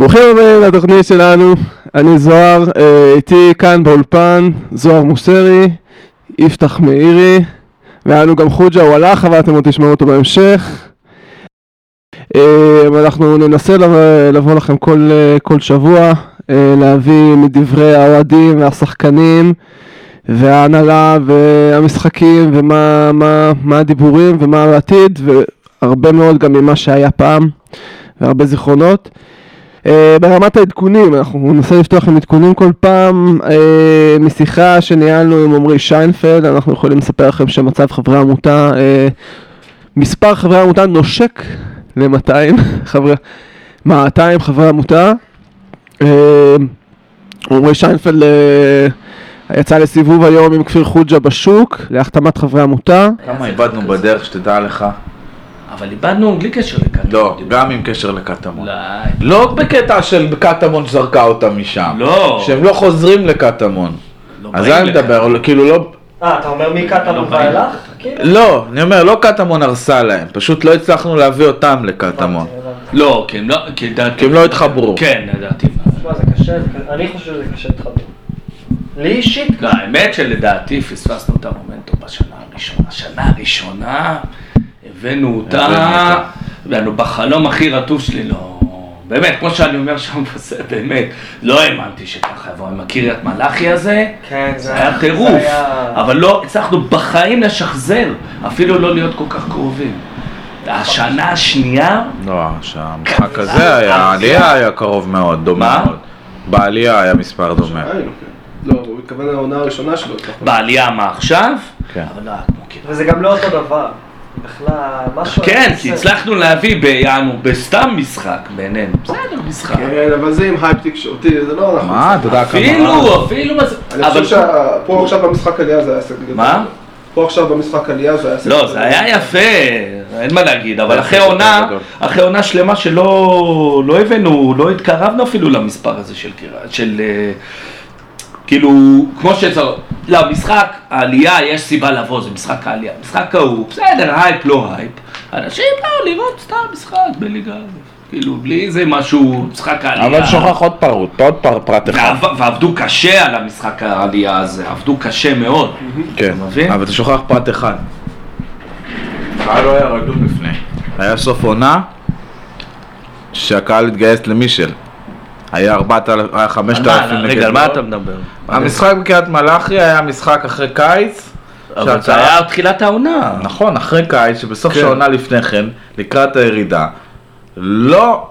ברוכים הבאים לתוכנית שלנו, אני זוהר, אה, איתי כאן באולפן זוהר מוסרי, יפתח מאירי, והיה לנו גם חוג'ה, הוא הלך, אבל אתם עוד תשמעו אותו בהמשך. אה, אנחנו ננסה לבוא, לכם כל, אה, כל שבוע, להביא מדברי האוהדים והשחקנים וההנהלה והמשחקים ומה מה, מה הדיבורים ומה העתיד, והרבה מאוד גם ממה שהיה פעם, והרבה זיכרונות. Uh, ברמת העדכונים, אנחנו ננסה לפתוח עם עדכונים כל פעם, uh, משיחה שניהלנו עם עמרי שיינפלד, אנחנו יכולים לספר לכם שמצב חברי העמותה, uh, מספר חברי העמותה נושק ל-200 חברי, 200 חברי עמותה. עמרי שיינפלד uh, יצא לסיבוב היום עם כפיר חוג'ה בשוק, להחתמת חברי עמותה. כמה איבדנו בדרך שתדע לך? אבל איבדנו בלי קשר לקטמון. לא, גם עם קשר לקטמון. לא. לא בקטע של קטמון שזרקה אותם משם. לא. שהם לא חוזרים לקטמון. לא אז אני מדבר. כאילו לא... אה, אתה אומר לא מקטמון באים ואילך? לא, אני אומר, לא קטמון הרסה להם, פשוט לא הצלחנו להביא אותם לקטמון. לא, כי הם לא, כי לדעתי... כי הם לא התחברו. כן, לדעתי. תשמע, זה קשה, אני חושב שזה קשה להתחבר. לי אישית, לא, האמת שלדעתי פספסנו את המומנטום בשנה הראשונה. שנה הראשונה הבאנו אותה. ואנו בחלום הכי רטוב שלי לא... באמת, כמו שאני אומר שם באמת, לא האמנתי שככה יבוא עם הקריית מלאכי הזה, כן, זה היה היה- אבל לא הצלחנו בחיים לשחזר, אפילו לא להיות כל כך קרובים. השנה השנייה, לא, שהמשחק הזה היה, העלייה היה קרוב מאוד, דומה מה? מאוד. בעלייה היה מספר דומה. כן. לא, הוא מתכוון לעונה הראשונה שלו. בעלייה מה עכשיו, כן. אבל לא היה כמו קריית וזה גם לא אותו דבר. בכלל, משהו... כן. כי הצלחנו להביא ביענו, בסתם משחק בינינו. בסדר, משחק. כן, אבל זה עם הייפ תקשורתי, זה לא אנחנו. מה, אתה יודע כמה... אפילו, אפילו, אני אבל... חושב שפה עכשיו במשחק עלייה זה היה גדול. מה? פה עכשיו במשחק עלייה זה היה הישג לא. זה היה יפה, אין מה להגיד, אבל אחרי עונה. אחרי עונה שלמה שלא לא הבאנו, לא התקרבנו אפילו למספר הזה של קירה- של... אה, כאילו, כמו שזה, למשחק העלייה יש סיבה לבוא, זה משחק העלייה. משחק ההוא, בסדר, הייפ, לא הייפ. אנשים באו לראות סתם משחק בליגה א'. כאילו, בלי איזה משהו, משחק העלייה. אבל שוכח עוד פרוט, עוד פר- פרט אחד. ועב- ועבדו קשה על המשחק העלייה הזה, עבדו קשה מאוד. כן, אתה מבין? אבל אתה שוכח פרט אחד. הקהל לא היה רדום לפני. היה סוף עונה שהקהל התגייס למישל. היה 4,000, היה על 5,000 מה, נגד רגע, על מה. אתה מדבר? המשחק בקריית מלאכי היה משחק אחרי קיץ. אבל זה היה תחילת העונה. נכון, אחרי קיץ, שבסוף כן. של העונה לפני כן, לקראת הירידה. לא,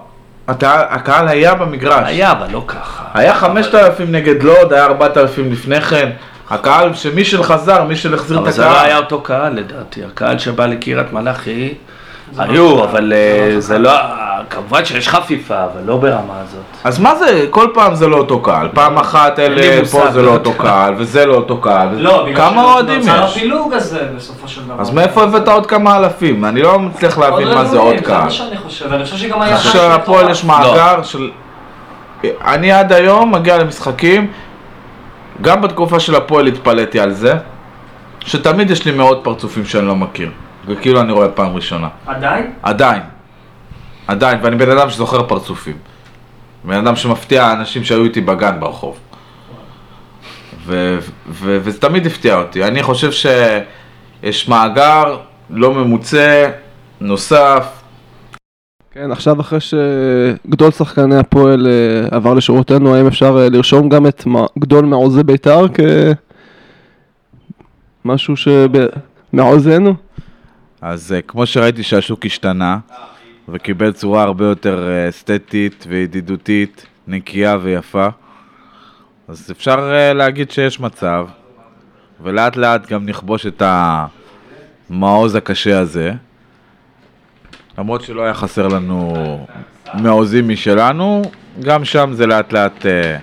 אתה- הקהל היה במגרש. היה, אבל לא ככה. היה 5,000 נגד לוד, היה 4,000 לפני כן. הקהל, שמישל חזר, מישל החזיר את אבל הקהל. זה לא היה אותו קהל לדעתי, הקהל שבא לקריית מלאכי, היו, אבל אה, זה לא, כמובן שיש חפיפה, אבל לא ברמה הזאת. אז מה זה, כל פעם זה לא אותו קהל. פעם אחת אלה, פה זה לא לא אותו. קהל, וזה לא אותו קהל. לא, בגלל כמה אוהדים יש? הפילוג הזה בסופו של דבר. אז מאיפה הבאת עוד כמה אלפים? אני לא מצליח להבין מה זה עוד רבעים, זה קהל. מה שאני חושב, אני חושב שגם היה... אני חושב שהפועל יש מאגר של... אני עד היום מגיע למשחקים, גם בתקופה של הפועל התפלאתי על זה, שתמיד יש לי מאות פרצופים שאני לא מכיר, וכאילו אני רואה פעם ראשונה. עדיין? עדיין. עדיין, ואני בן אדם שזוכר פרצופים. בן אדם שמפתיע אנשים שהיו איתי בגן ברחוב. ו- ו- וזה תמיד הפתיע אותי. אני חושב שיש מאגר לא ממוצה, נוסף, כן, עכשיו אחרי שגדול שחקני הפועל אה, עבר לשורותינו, האם אפשר אה, לרשום גם את גדול מעוזי בית"ר כמשהו שמעוזנו? אז uh, כמו שראיתי שהשוק השתנה וקיבל צורה הרבה יותר אה, אסתטית וידידותית, נקייה ויפה, אז אפשר uh, להגיד שיש מצב, ולאט לאט גם נכבוש את המעוז הקשה הזה. למרות שלא היה חסר לנו מעוזים משלנו, גם שם זה לאט לאט אה,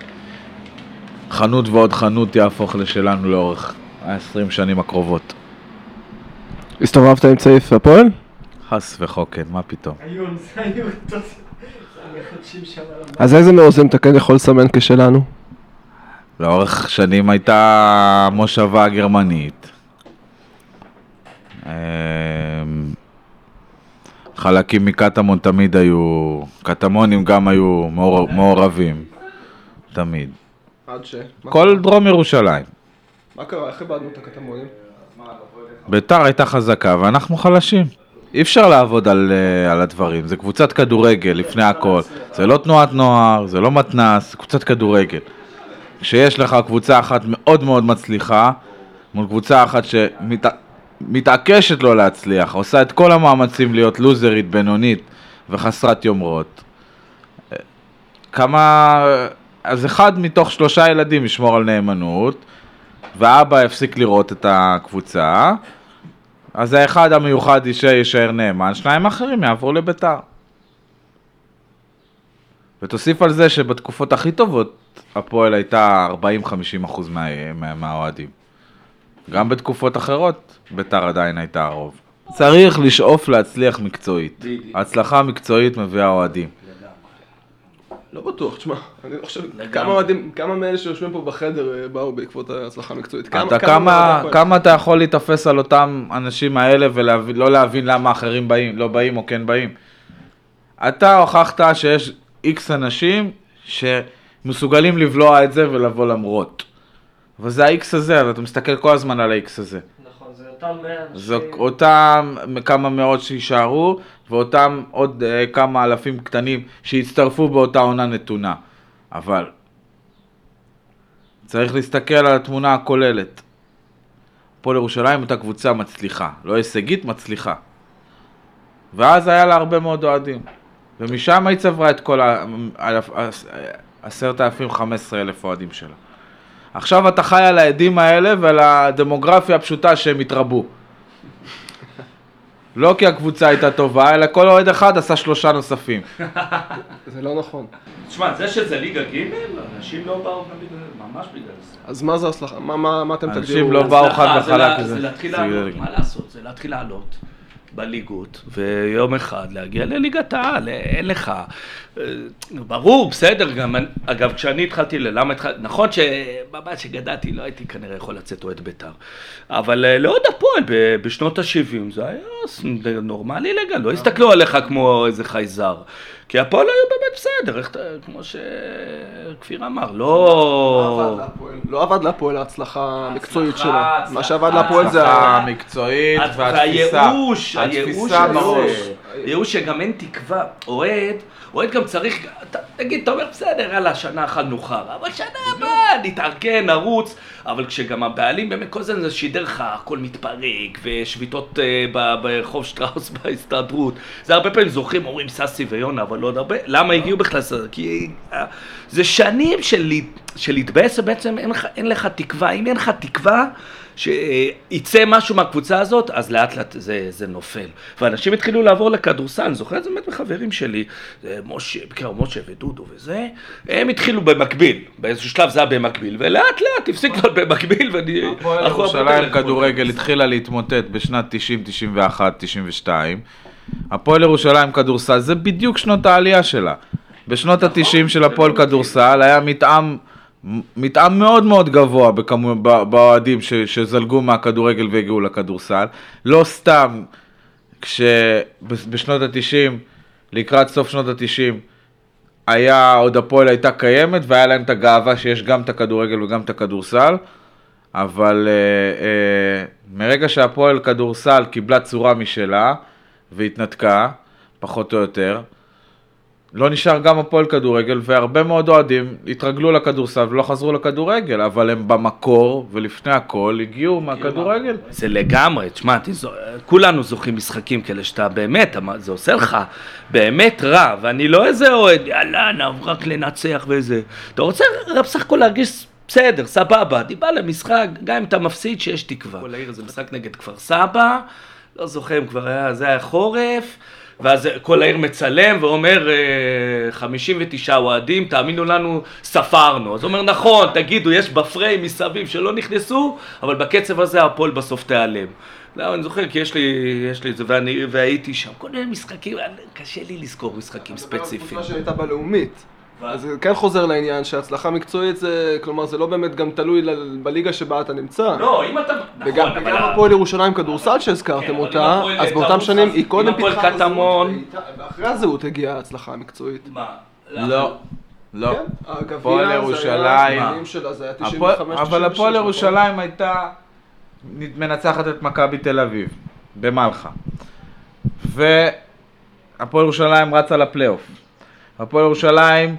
חנות ועוד חנות יהפוך לשלנו לאורך ה-20 שנים הקרובות. הסתובבת עם צעיף הפועל? חס וחוקן, מה פתאום. אז איזה מעוזים אתה כן יכול לסמן כשלנו? לאורך שנים הייתה מושבה גרמנית. אמ, חלקים מקטמון תמיד היו, קטמונים גם היו מעור, מעורבים, תמיד. עד ש... כל דרום ירושלים. מה קרה? איך איבדנו את הקטמונים? ביתר הייתה חזקה ואנחנו חלשים. אי אפשר לעבוד על, אה, על הדברים, זה קבוצת כדורגל לפני הכל. זה לא תנועת נוער, זה לא מתנ"ס, זה קבוצת כדורגל. כשיש לך קבוצה אחת מאוד מאוד מצליחה, מול קבוצה אחת שמתעקשת לא להצליח, עושה את כל המאמצים להיות לוזרית, בינונית וחסרת יומרות. אה, כמה... אז אחד מתוך שלושה ילדים ישמור על נאמנות, והאבא יפסיק לראות את הקבוצה, אז האחד המיוחד יישאר, נאמן, שניים אחרים יעברו לביתר. ותוסיף על זה שבתקופות הכי טובות הפועל הייתה 40-50 אחוז מה, מה, מהאוהדים. גם בתקופות אחרות ביתר עדיין הייתה הרוב. צריך לשאוף להצליח מקצועית. הצלחה מקצועית מביאה אוהדים. לא בטוח, תשמע, אני לא חושב. כמה אוהדים, כמה מאלה שיושבים פה בחדר אה, באו בעקבות ההצלחה המקצועית? אתה כמה, כמה אתה יכול להיתפס על אותם אנשים האלה ולא להבין למה אחרים באים, לא באים או כן באים? אתה הוכחת שיש איקס אנשים שמסוגלים לבלוע את זה ולבוא למרות. וזה האיקס הזה, אבל אתה מסתכל כל הזמן על האיקס הזה. אותם 100 אנשים. זה אותם כמה מאות שיישארו, ואותם עוד אה, כמה אלפים קטנים שיצטרפו באותה עונה נתונה. אבל צריך להסתכל על התמונה הכוללת. הפועל ירושלים הייתה קבוצה מצליחה, לא הישגית, מצליחה. ואז היה לה הרבה מאוד אוהדים. ומשם היא צברה את כל העשרת אלפים, חמש עשרה אלף אוהדים שלה. עכשיו אתה חי על העדים האלה ועל הדמוגרפיה הפשוטה שהם התרבו. לא כי הקבוצה הייתה טובה, אלא כל אוהד אחד עשה שלושה נוספים. זה לא נכון. תשמע, זה שזה ליגה ג', אנשים לא באו גם בגלל, ממש בגלל זה. אז מה זה הצלחה? מה- מה מה אתם אנשים תגדירו? לא באו חד וחלק. זה להתחיל זה לעלות. מה לעשות? זה להתחיל לעלות בליגות, ויום אחד להגיע לליגת העל, אין לך. אה, ברור, בסדר, גם, אני- אגב, כשאני התחלתי, ל- למה התחלתי, נכון שבבית שגדלתי לא הייתי כנראה יכול לצאת אוהד בית"ר, אבל אה, לאוהד הפועל בשנות ה-70 זה היה נורמלי לגמרי, לא הסתכלו עליך כמו איזה חייזר. כי הפועל היו באמת בסדר, איך כמו שכפיר אמר, לא לא... עבד להפועל- לא ההצלחה המקצועית שלה. הצלחה, מה שעבד להפועל זה... המקצועית והתפיסה. והייאוש, הייאוש. הייאוש שגם אין תקווה. אוהד, אוהד גם צריך, תגיד, אתה אומר, בסדר, יאללה, שנה אכלנו חרא, אבל שנה הבאה נתארגן, נרוץ, אבל כשגם הבעלים באמת כל הזמן זה שידר לך, הכל מתפרק, ושביתות אה, ברחוב שטראוס בהסתדרות. זה הרבה פעמים זוכרים, אומרים ססי ויונה, אבל לא עוד הרבה. למה הגיעו בכלל? לזה? כי אה, זה שנים של של להתבאס, ובעצם אין אין לך תקווה. אם אין לך תקווה... שיצא משהו מהקבוצה הזאת, אז לאט לאט זה, זה נופל. ואנשים התחילו לעבור לכדורסל, אני זוכר את זה באמת מחברים שלי, זה משה, בקר משה ודודו וזה, הם התחילו במקביל, באיזשהו שלב זה היה במקביל, ולאט לאט הפסיק להיות במקביל, ואני... הפועל ירושלים כדורגל. התחילה להתמוטט בשנת 90, 91, 92. הפועל ירושלים כדורסל זה בדיוק שנות העלייה שלה. בשנות ה-90 של הפועל כדורסל היה מתאם, מתאם מאוד מאוד גבוה באוהדים ש, שזלגו מהכדורגל והגיעו לכדורסל. לא סתם כשבשנות ה-90, לקראת סוף שנות ה-90, היה, עוד הפועל הייתה קיימת והיה להם את הגאווה שיש גם את הכדורגל וגם את הכדורסל, אבל אה, אה, מרגע שהפועל כדורסל קיבלה צורה משלה והתנתקה, פחות או יותר, לא נשאר גם הפועל כדורגל, והרבה מאוד אוהדים התרגלו לכדורסל ולא חזרו לכדורגל, אבל הם במקור ולפני הכל הגיעו מהכדורגל. זה לגמרי, תשמע, תזו- כולנו זוכרים משחקים כאלה שאתה באמת, זה עושה לך באמת רע, ואני לא איזה אוהד, יאללה, נעבור רק לנצח וזה. אתה רוצה בסך הכל להרגיש בסדר, סבבה, דיבה למשחק, גם אם אתה מפסיד, שיש תקווה. כל העיר זה משחק נגד כפר סבא, לא זוכר אם כבר היה, זה היה חורף. ואז כל העיר מצלם ואומר, אה, 59 אוהדים, תאמינו לנו, ספרנו. אז הוא אומר, נכון, תגידו, יש בפריים מסביב שלא נכנסו, אבל בקצב הזה הפועל בסוף תיעלם. לא, אני זוכר, כי יש לי, יש לי את זה, ואני, והייתי שם. כל מיני משחקים, קשה לי לזכור משחקים ספציפיים. קבוצה שהייתה בלאומית. אז זה כן חוזר לעניין שהצלחה מקצועית זה, כלומר זה לא באמת גם תלוי ל- בליגה שבה אתה נמצא. לא, אם אתה... וגם נכון, וגם הפועל ירושלים כדורסל כן, שהזכרתם אבל אם אותה, הפועל אז באותם שנים אז היא קודם הפועל פיתחה את הזהות, קטמון- ואיתה- ואחרי הזהות הגיעה ההצלחה המקצועית. מה? לא, לא. כן, הגביע הפועל זה היה ירושלים. השנים שלה, זה היה 95-96. הפועל- אבל הפועל נכון? ירושלים הייתה מנצחת את מכבי תל אביב, במלחה. והפועל ירושלים רצה לפלייאוף. הפועל ירושלים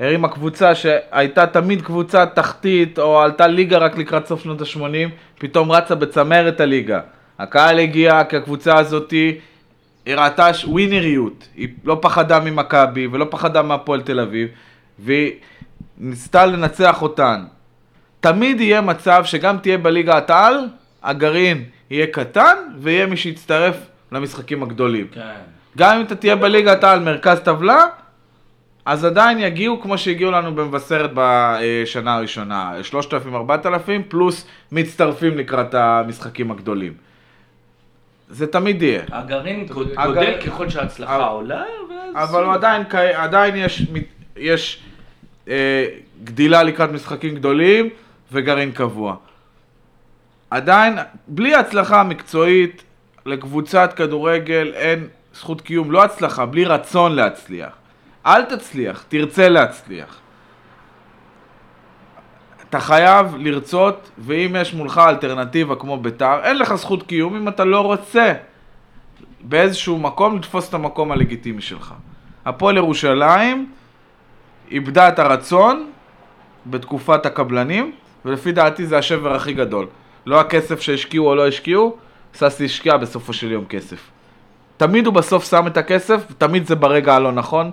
הרימה קבוצה שהייתה תמיד קבוצה תחתית, או עלתה ליגה רק לקראת סוף שנות ה-80, פתאום רצה בצמרת הליגה. הקהל הגיע כי הקבוצה הזאתי הראתה ש- ווינריות, היא לא פחדה ממכבי ולא פחדה מהפועל תל אביב, והיא ניסתה לנצח אותן. תמיד יהיה מצב שגם תהיה בליגת העל, הגרעין יהיה קטן, ויהיה מי שיצטרף למשחקים הגדולים. כן. גם אם אתה תהיה בליגת העל מרכז טבלה, אז עדיין יגיעו כמו שהגיעו לנו במבשרת בשנה הראשונה, 3,000-4,000 פלוס מצטרפים לקראת המשחקים הגדולים. זה תמיד יהיה. הגרעין גודל ככל שההצלחה עולה. אבל הוא עדיין, עדיין יש, יש אה, גדילה לקראת משחקים גדולים וגרעין קבוע. עדיין, בלי הצלחה מקצועית לקבוצת כדורגל אין זכות קיום, לא הצלחה, בלי רצון להצליח. אל תצליח, תרצה להצליח. אתה חייב לרצות, ואם יש מולך אלטרנטיבה כמו ביתר, אין לך זכות קיום אם אתה לא רוצה באיזשהו מקום לתפוס את המקום הלגיטימי שלך. הפועל ירושלים איבדה את הרצון בתקופת הקבלנים, ולפי דעתי זה השבר הכי גדול. לא הכסף שהשקיעו או לא השקיעו, ססי השקיע בסופו של יום כסף. תמיד הוא בסוף שם את הכסף, תמיד זה ברגע הלא נכון,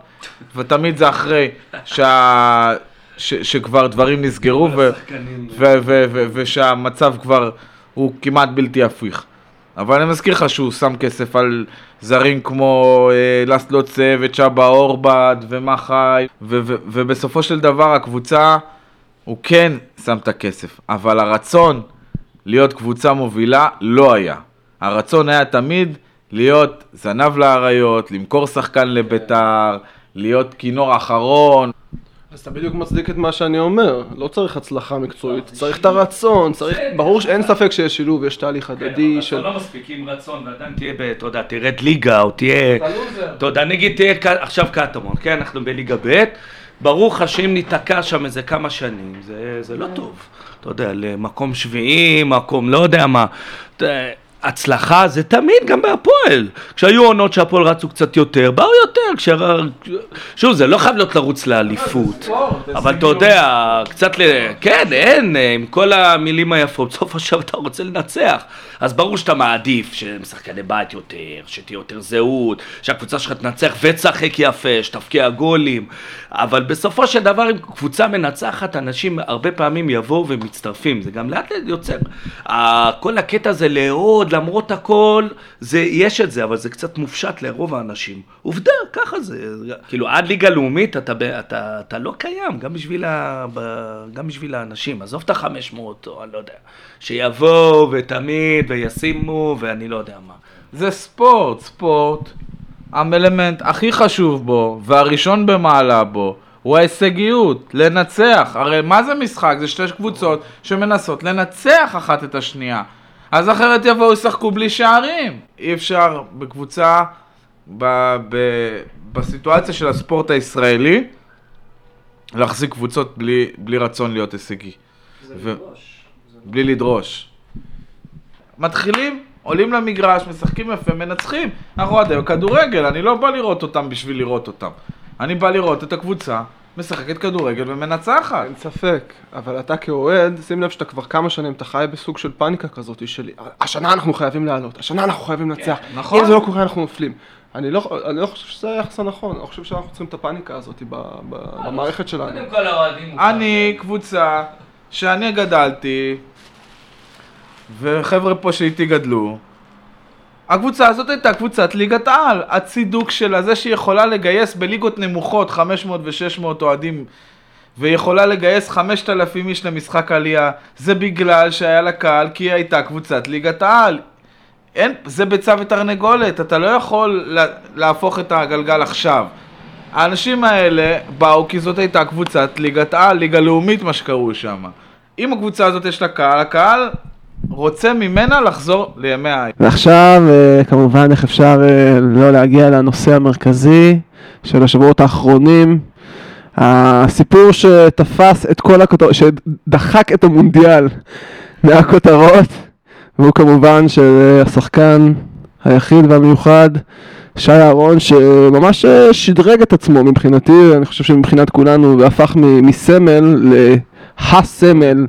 ותמיד זה אחרי שה... ש... שכבר דברים נסגרו ו... ו- ו- ו- ושהמצב כבר הוא כמעט בלתי הפיך. אבל אני מזכיר לך שהוא שם כסף על זרים כמו אה, לסלוצה וצ'אבה אורבד ומחי, ו- ו- ובסופו של דבר הקבוצה, הוא כן שם את הכסף, אבל הרצון להיות קבוצה מובילה לא היה. הרצון היה תמיד להיות זנב לאריות, למכור שחקן לביתר, להיות כינור אחרון. אז אתה בדיוק מצדיק את מה שאני אומר, לא צריך הצלחה מקצועית, צריך את הרצון, צריך, ברור שאין ספק שיש שילוב, יש תהליך הדדי כן, של... אבל אתה לא מספיק עם רצון, ועדיין תהיה, אתה יודע, תרד ליגה, או תהיה... אתה יודע, נגיד תהיה עכשיו קטמון, כן, אנחנו בליגה ב', ברור לך שאם ניתקע שם איזה כמה שנים, זה, זה לא טוב. אתה יודע, למקום שביעי, מקום לא יודע מה. הצלחה זה תמיד גם בהפועל. כשהיו עונות שהפועל רצו קצת יותר, באו יותר. כשה... שוב, זה לא חייב להיות לרוץ לאליפות. אבל אתה יודע, קצת ל... כן, אין, עם כל המילים היפות, בסוף עכשיו אתה רוצה לנצח. אז ברור שאתה מעדיף שמשחקני בית יותר, שתהיה יותר זהות, שהקבוצה שלך תנצח ותשחק יפה, שתבקיע גולים. אבל בסופו של דבר, אם קבוצה מנצחת, אנשים הרבה פעמים יבואו ומצטרפים. זה גם לאט לאט יוצר. כל הקטע הזה לאהוד, למרות הכל, זה, יש את זה, אבל זה קצת מופשט לרוב האנשים. עובדה, ככה זה. כאילו, עד ליגה לאומית אתה, ב- אתה, אתה לא קיים, גם בשביל, ה, ב, גם בשביל האנשים. עזוב את ה-500, או אני לא יודע. שיבואו ותמיד וישימו, ואני לא יודע מה. זה ספורט, ספורט, האלמנט הכי חשוב בו, והראשון במעלה בו, הוא ההישגיות, לנצח. הרי מה זה משחק? זה שתי קבוצות שמנסות לנצח אחת את השנייה. אז אחרת יבואו ישחקו בלי שערים. אי אפשר בקבוצה, ב, ב, בסיטואציה של הספורט הישראלי, להחזיק קבוצות בלי, בלי רצון להיות הישגי. ו- בלי לדרוש. מתחילים, עולים למגרש, משחקים יפה, מנצחים. אנחנו אוהדי כדורגל, אני לא בא לראות אותם בשביל לראות אותם. אני בא לראות את הקבוצה משחקת כדורגל ומנצחת. אין ספק, אבל אתה כאוהד, שים לב שאתה כבר כמה שנים, אתה חי בסוג של פאניקה כזאת של השנה אנחנו חייבים לעלות, השנה אנחנו חייבים לנצח, נכון. אם זה לא קורה אנחנו נופלים. אני לא, אני לא חושב שזה היחס הנכון, אני חושב שאנחנו צריכים את הפאניקה הזאת ב, ב, במערכת שלנו. קודם כל האוהדים... אני קבוצה שאני גדלתי, וחבר'ה פה שאיתי גדלו, הקבוצה הזאת הייתה קבוצת ליגת העל. הצידוק שלה, זה שהיא יכולה לגייס בליגות נמוכות 500 ו-600 אוהדים, ויכולה לגייס 5,000 איש למשחק עלייה, זה בגלל שהיה לה קהל, כי היא הייתה קבוצת ליגת העל. אין, זה ביצה ותרנגולת, אתה לא יכול לה, להפוך את הגלגל עכשיו. האנשים האלה באו כי זאת הייתה קבוצת ליגת על, ליגה לאומית, מה שקראו שם. אם הקבוצה הזאת יש לה קהל, הקהל רוצה ממנה לחזור לימי העין. ועכשיו, אה, כמובן, איך אפשר אה, לא להגיע לנושא המרכזי של השבועות האחרונים. הסיפור שתפס את כל הכותרות, שדחק את המונדיאל מהכותרות, והוא כמובן של השחקן היחיד והמיוחד, שי אהרון, שממש אה, שדרג את עצמו מבחינתי, אני חושב שמבחינת כולנו, והפך מסמל להסמל.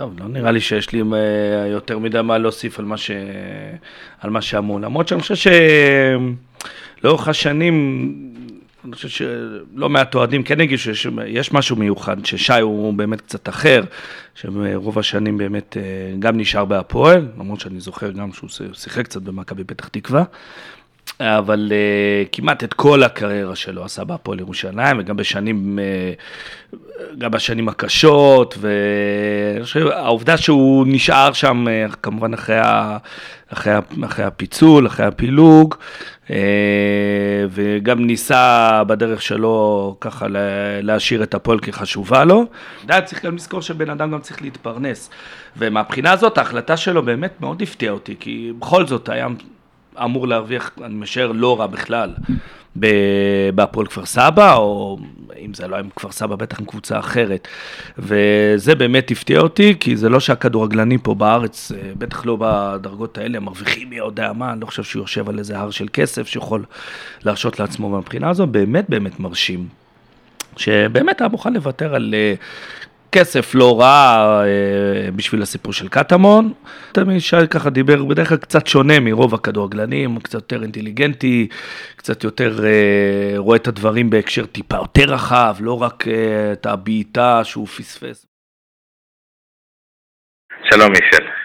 טוב, לא נראה לי שיש לי אה, יותר מדי מה להוסיף על מה, ש... על מה שאמרו. למרות שאני חושב שלאורך השנים, אני חושב שלא מעט אוהדים כן הגישו שיש משהו מיוחד, ששי הוא באמת קצת אחר, שרוב השנים באמת אה, גם נשאר בהפועל, למרות שאני זוכר גם שהוא שיחק קצת במכבי פתח תקווה. אבל uh, כמעט את כל הקריירה שלו עשה בהפועל ירושלים, וגם בשנים, uh, גם בשנים הקשות, והעובדה שהוא נשאר שם, uh, כמובן אחרי, ה, אחרי, אחרי הפיצול, אחרי הפילוג, uh, וגם ניסה בדרך שלו ככה להשאיר את הפועל כחשובה לו. עדיין צריך גם לזכור שבן אדם גם צריך להתפרנס, ומהבחינה הזאת ההחלטה שלו באמת מאוד הפתיעה אותי, כי בכל זאת היה... אמור להרוויח, אני משער, לא רע בכלל בהפועל כפר סבא, או אם זה לא עם כפר סבא, בטח עם קבוצה אחרת. וזה באמת הפתיע אותי, כי זה לא שהכדורגלנים פה בארץ, אה, בטח לא בדרגות האלה, מרוויחים מי יודע מה, אני לא חושב שהוא יושב על איזה הר של כסף שיכול להרשות לעצמו מהבחינה הזו, באמת באמת מרשים. שבאמת היה מוכן לוותר על אה, כסף לא רע אה, בשביל הסיפור של קטמון. תמיד שי ככה דיבר בדרך כלל קצת שונה מרוב הכדורגלנים, קצת יותר אינטליגנטי, קצת יותר אה, רואה את הדברים בהקשר טיפה יותר רחב, לא רק אה, את הבעיטה שהוא פספס. שלום מישל.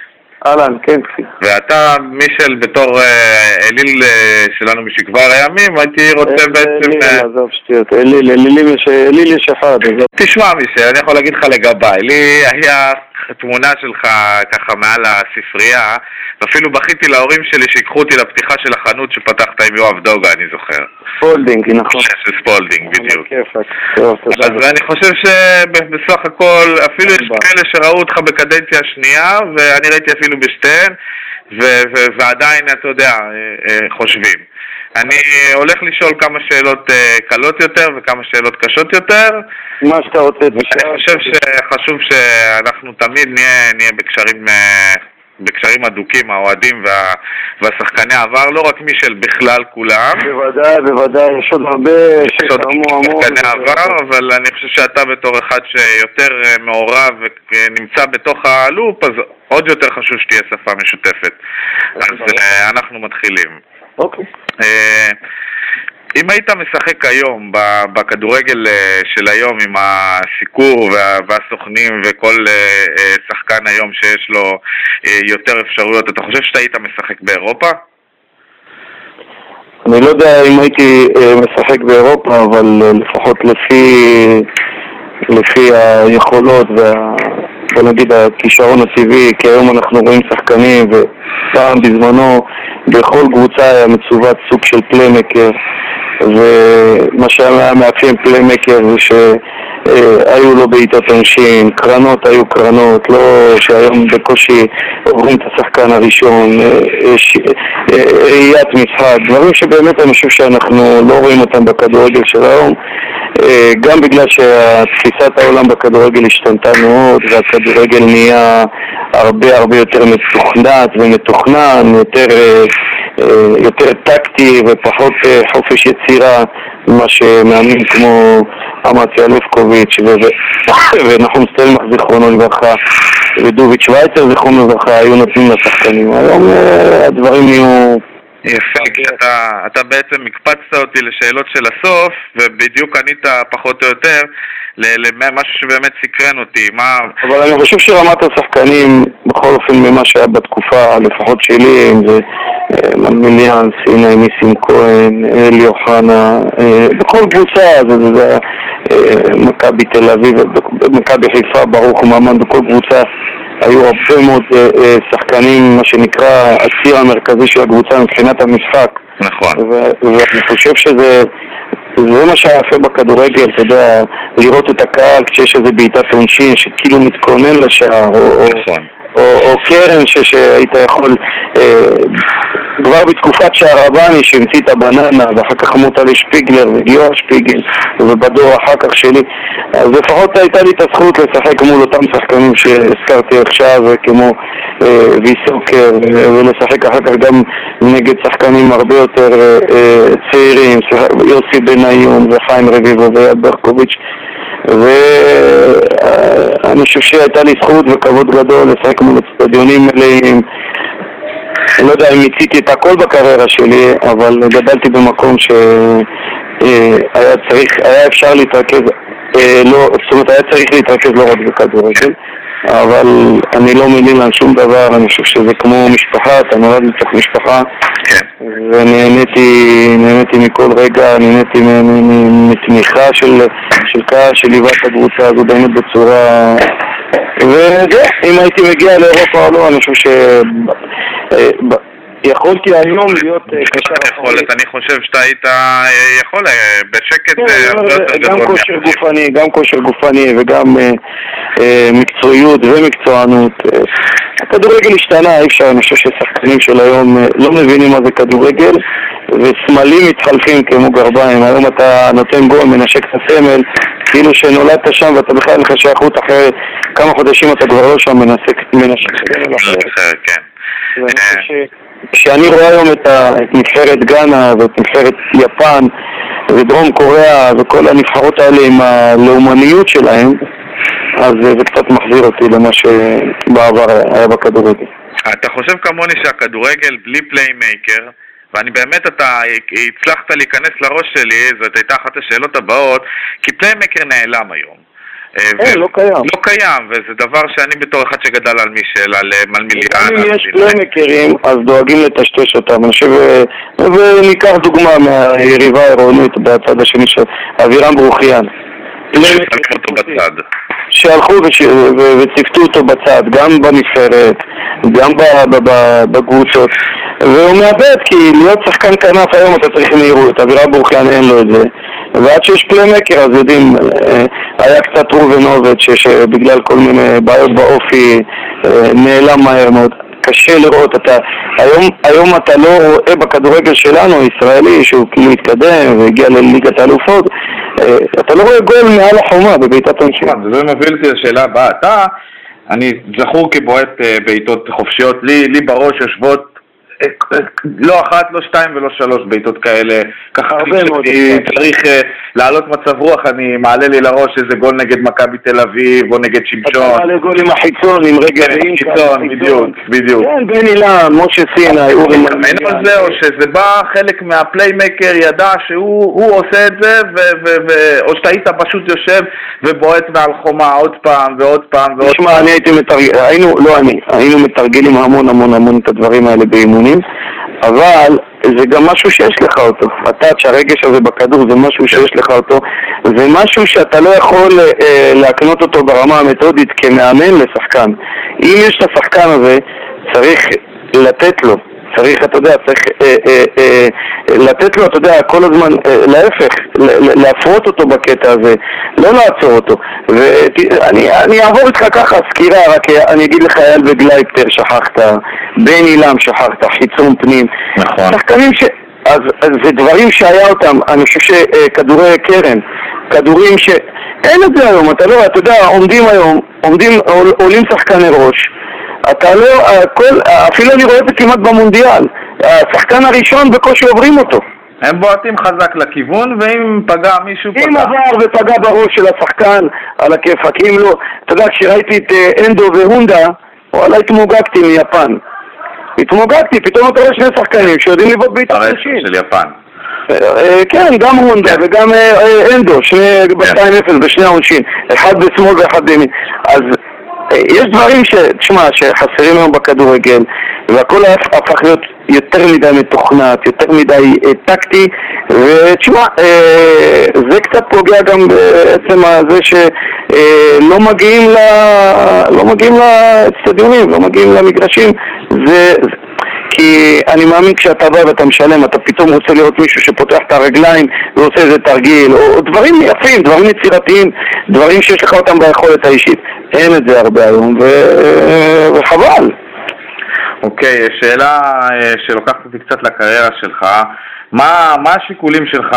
אהלן, כן, כפי. ואתה, מישל, בתור אה, אליל אה, שלנו משכבר הימים, הייתי רוצה אה, בעצם... אליל, עזוב שטויות, אליל, אליל יש אחד. תשמע מישל, אני יכול להגיד לך לגביי, לי היה תמונה שלך ככה מעל הספרייה, ואפילו בכיתי להורים שלי שיקחו אותי לפתיחה של החנות שפתחת עם יואב דוגה, אני זוכר. ספולדינג, נכון. של ספולדינג, בדיוק. כיפק, טוב, תודה. אז אני חושב שבסך הכל, אפילו יש כאלה שראו אותך בקדנציה השנייה, ואני ראיתי אפילו בשתיהן, ועדיין, אתה יודע, אה, אה, חושבים. אני הולך לשאול כמה שאלות אה, קלות יותר וכמה שאלות קשות יותר. מה שאתה רוצה, אני חושב שחשוב שאנחנו תמיד נהיה, נהיה בקשרים, אה, בקשרים הדוקים, האוהדים וה, והשחקני העבר, לא רק מישל, בכלל כולם. בוודאי, בוודאי, יש עוד הרבה יש עוד שחקני עבר, אבל אני חושב שאתה בתור אחד שיותר אה, מעורב ונמצא בתוך הלופ, אז עוד יותר חשוב שתהיה שפה משותפת. אז אה, אנחנו מתחילים. אוקיי. אה, אם היית משחק היום בכדורגל אה, של היום עם הסיקור והסוכנים וכל אה, שחקן היום שיש לו יותר אפשרויות, אתה חושב שאתה היית משחק באירופה? אני לא יודע אם הייתי משחק באירופה, אבל לפחות לפי, לפי היכולות וה... בוא נגיד הכישרון הטבעי, כי היום אנחנו רואים שחקנים ופעם בזמנו בכל קבוצה היה מצוות סוג של פליימקר ומה שהיה מאפיין פליימקר זה שהיו לו בעיטות עונשין, קרנות היו קרנות, לא שהיום בקושי עוברים את השחקן הראשון, אה, אה, ראיית משחק, דברים שבאמת אני חושב שאנחנו לא רואים אותם בכדורגל של היום אה, גם בגלל שתפיסת העולם בכדורגל השתנתה מאוד והכדורגל נהיה הרבה הרבה יותר מתוכנת ומתוכנן, יותר, אה, אה, יותר טקטי ופחות חופש יצירה ממה שמאמין כמו אמציה לופקוביץ' ונחום סטלמך זיכרונו לברכה ודוביץ' שווייצר זיכרונו לברכה היו נותנים לשחקנים. היום הדברים נהיו יפה, כי אתה, אתה בעצם הקפצת אותי לשאלות של הסוף, ובדיוק ענית פחות או יותר למשהו שבאמת סקרן אותי, מה... אבל אני חושב שרמת השחקנים, בכל אופן ממה שהיה בתקופה, לפחות שלי, אם זה ממיליאנס, הנה ניסים כהן, אלי אוחנה, אה, בכל קבוצה, זה, זה אה, מכבי תל אביב, מכבי חיפה, ברוך ומעמד, בכל קבוצה היו הרבה מאוד אה, שחקנים, מה שנקרא הציר המרכזי של הקבוצה מבחינת המשחק נכון. ואני חושב שזה זה מה שהיה יפה בכדורגל, אתה יודע, לראות את הקהל כשיש איזה בעיטת עונשין שכאילו מתכונן לשער, או, נכון. או, או קרן ש, שהיית יכול, אה, כבר בתקופת שערבני שהמציא את הבננה ואחר כך מוטלי שפיגלר וגיורא שפיגל ובדור אחר כך שלי. אז לפחות הייתה לי את הזכות לשחק מול אותם שחקנים שהזכרתי עכשיו כמו אה, ויסוקר ולשחק אחר כך גם נגד שחקנים הרבה יותר אה, אה, צעירים, יוסי בניון וחיים רביבו ויד ברקוביץ' ואני חושב שהייתה לי זכות וכבוד גדול לשחק מול אצטדיונים מלאים אני לא יודע אם מיציתי את הכל בקריירה שלי, אבל גדלתי במקום שהיה צריך, היה אפשר להתרכז, אה, לא, זאת אומרת היה צריך להתרכז לא רק בכדורגל, אבל אני לא מלין על שום דבר, אני חושב שזה כמו משפחה, אתה נולד לתוך משפחה, כן. ונהניתי נהניתי מכל רגע, נהניתי מתמיכה של, של קהל שליווה את הקבוצה הזו באמת בצורה... וזה, אם הייתי מגיע לאירופה או לא, אני חושב ש... יכולתי היום להיות אה, קשר אחורי. אני חושב שאתה היית אה, יכול אה, בשקט כן, הרבה יותר גם גדול כושר מאחרים. גופני, גם כושר גופני וגם מקצועיות ומקצוענות. הכדורגל השתנה, אי אפשר, אני חושב ששחקנים של היום לא מבינים מה זה כדורגל וסמלים מתחלפים כמו גרביים. היום אתה נותן גול, מנשק את הסמל, כאילו שנולדת שם ואתה בכלל אין לך שייכות אחרי כמה חודשים אתה כבר לא שם מנשק מנשק סמל אחר. אחר, כן. ואני חושב כשאני רואה היום את, נבחרת גאנה ואת נבחרת יפן ודרום קוריאה וכל הנבחרות האלה עם הלאומניות שלהם, אז אה, זה קצת מחזיר אותי למה שבעבר היה בכדורגל. אתה חושב כמוני שהכדורגל בלי פליימייקר, ואני באמת, אתה הצלחת להיכנס לראש שלי, זאת הייתה אחת השאלות הבאות, כי פליימייקר נעלם היום. אה, אין, לא קיים. לא קיים, וזה דבר שאני בתור אחד שגדל על מישל, על על מיליאן, גם אם יש. פליימקרים, אז דואגים לטשטש אותם. אני חושב, אה, וניקח דוגמה מהיריבה העירונית בצד השני של אבירם ברוכיאן. ששמים אותו בצד. שהלכו וש... ו... וציוותו אותו בצד, גם בנבחרת, גם. בקבוצות, והוא מאבד, כי להיות שחקן כנף היום אתה צריך מהירות, אבירם ברוכיאן אין לו את זה, ועד שיש פליימקר אז יודעים, אה, היה קצת ראובן עובד שבגלל כל מיני בעיות באופי אה, נעלם מהר מאוד. קשה לראות, אתה, היום, היום אתה לא רואה בכדורגל שלנו, הישראלי, שהוא כאילו התקדם והגיע לליגת האלופות, אה, אתה לא רואה גול מעל החומה בבעיטת עונשין. וזה מביא אותי לשאלה הבאה. אתה, אני זכור כבועט אה, בעיטות חופשיות, לי, לי בראש יושבות אה, אה, לא אחת, לא שתיים ולא שלוש בעיטות כאלה. ככה הרבה מאוד. צריך אה, להעלות מצב רוח, אני מעלה לי לראש איזה גול נגד מכבי תל אביב, או נגד אתה שמשון. מעלה גול עם החיצון, עם כן, ואינקה, קיצון, בדיוק, בדיוק. כן, בן אילן, משה סיני, אורי אין על זה, או שזה בא חלק מהפליימקר, ידע שהוא הוא עושה את זה, או שאתה היית פשוט יושב ובועט מעל חומה עוד פעם ועוד פעם ועוד תשמע, אני הייתי מתרגל, היינו, לא אני, היינו מתרגלים המון המון המון את הדברים האלה באימונים, אבל זה גם משהו שיש לך אותו. הטאץ', הרגש הזה בכדור זה משהו שיש לך אותו, זה משהו שאתה לא יכול אה, להקנות אותו ברמה המתודית כמאמן לשחקן. אם יש את השחקן הזה, צריך לתת לו. צריך, אתה יודע, צריך אה, אה, אה, לתת לו, אתה יודע, כל הזמן, אה, להפך, להפרות אותו בקטע הזה, לא לעצור אותו. ואני אני אעבור איתך ככה סקירה, רק אני אגיד לך אייל וגלייפטר שכחת, בן עילם שכחת, חיצון פנים. נכון. שחקנים ש... אז, אז זה דברים שהיה אותם, אני חושב שכדורי קרן, כדורים ש... אין את זה היום, אתה לא, אתה יודע, עומדים היום, עומדים, עול, עולים שחקני ראש, אתה לא, הכל, אפילו אני רואה את זה כמעט במונדיאל, השחקן הראשון בקושי עוברים אותו. הם בועטים חזק לכיוון, ואם פגע מישהו אם פגע. עבר ופגע בראש של השחקן, על הכיפאק, אם לא, אתה יודע, כשראיתי את אה, אנדו והונדה, וואלה התמוגגתי מיפן. התמוגגתי, פתאום אתה רואה שני שחקנים שיודעים לבעוט בעיטת הרצף ראשית. של יפן. אה, כן, גם הונדה כן. וגם אה, אה, אנדו, שני ב-2-0 בשני העונשין, אחד בשמאל ואחד בימין. אז אה, יש דברים ש... תשמע, שחסרים היום בכדורגל, והכל הפך להיות יותר מדי מתוכנת, יותר מדי אה, טקטי, ותשמע, אה, זה קצת פוגע גם בעצם זה שלא מגיעים ל... לא מגיעים לאצטדיונים, לא מגיעים למגרשים, זה... כי אני מאמין כשאתה בא ואתה משלם, אתה פתאום רוצה לראות מישהו שפותח את הרגליים ועושה איזה תרגיל, או דברים יפים, דברים יצירתיים, דברים שיש לך אותם ביכולת האישית. אין את זה הרבה היום, ו... וחבל. אוקיי, שאלה אה, שלוקחת אותי קצת לקריירה שלך, מה, מה השיקולים שלך,